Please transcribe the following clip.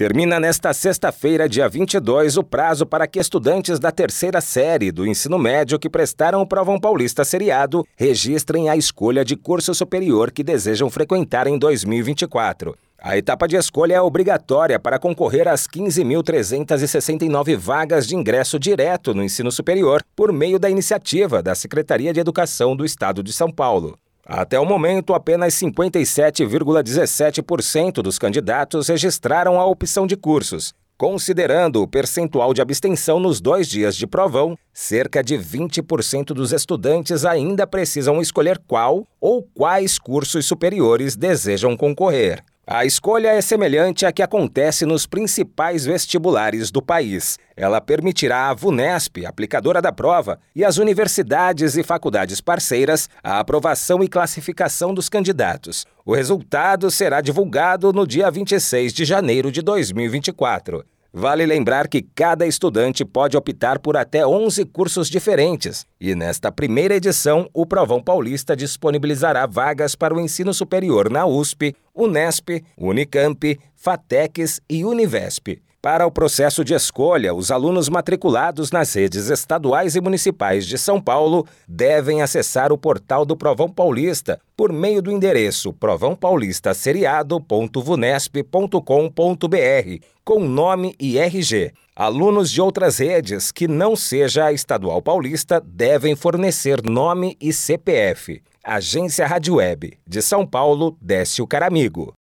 Termina nesta sexta-feira, dia 22, o prazo para que estudantes da terceira série do ensino médio que prestaram o Provão Paulista seriado registrem a escolha de curso superior que desejam frequentar em 2024. A etapa de escolha é obrigatória para concorrer às 15.369 vagas de ingresso direto no ensino superior por meio da iniciativa da Secretaria de Educação do Estado de São Paulo. Até o momento, apenas 57,17% dos candidatos registraram a opção de cursos. Considerando o percentual de abstenção nos dois dias de provão, cerca de 20% dos estudantes ainda precisam escolher qual ou quais cursos superiores desejam concorrer. A escolha é semelhante à que acontece nos principais vestibulares do país. Ela permitirá à VUNESP, aplicadora da prova, e às universidades e faculdades parceiras a aprovação e classificação dos candidatos. O resultado será divulgado no dia 26 de janeiro de 2024. Vale lembrar que cada estudante pode optar por até 11 cursos diferentes, e nesta primeira edição, o Provão Paulista disponibilizará vagas para o ensino superior na USP, Unesp, Unicamp, FATECs e Univesp. Para o processo de escolha, os alunos matriculados nas redes estaduais e municipais de São Paulo devem acessar o portal do Provão Paulista por meio do endereço provãopaulistaseriado.vunesp.com.br com nome e RG. Alunos de outras redes que não seja a Estadual Paulista devem fornecer nome e CPF. Agência Rádio Web de São Paulo, Décio Caramigo.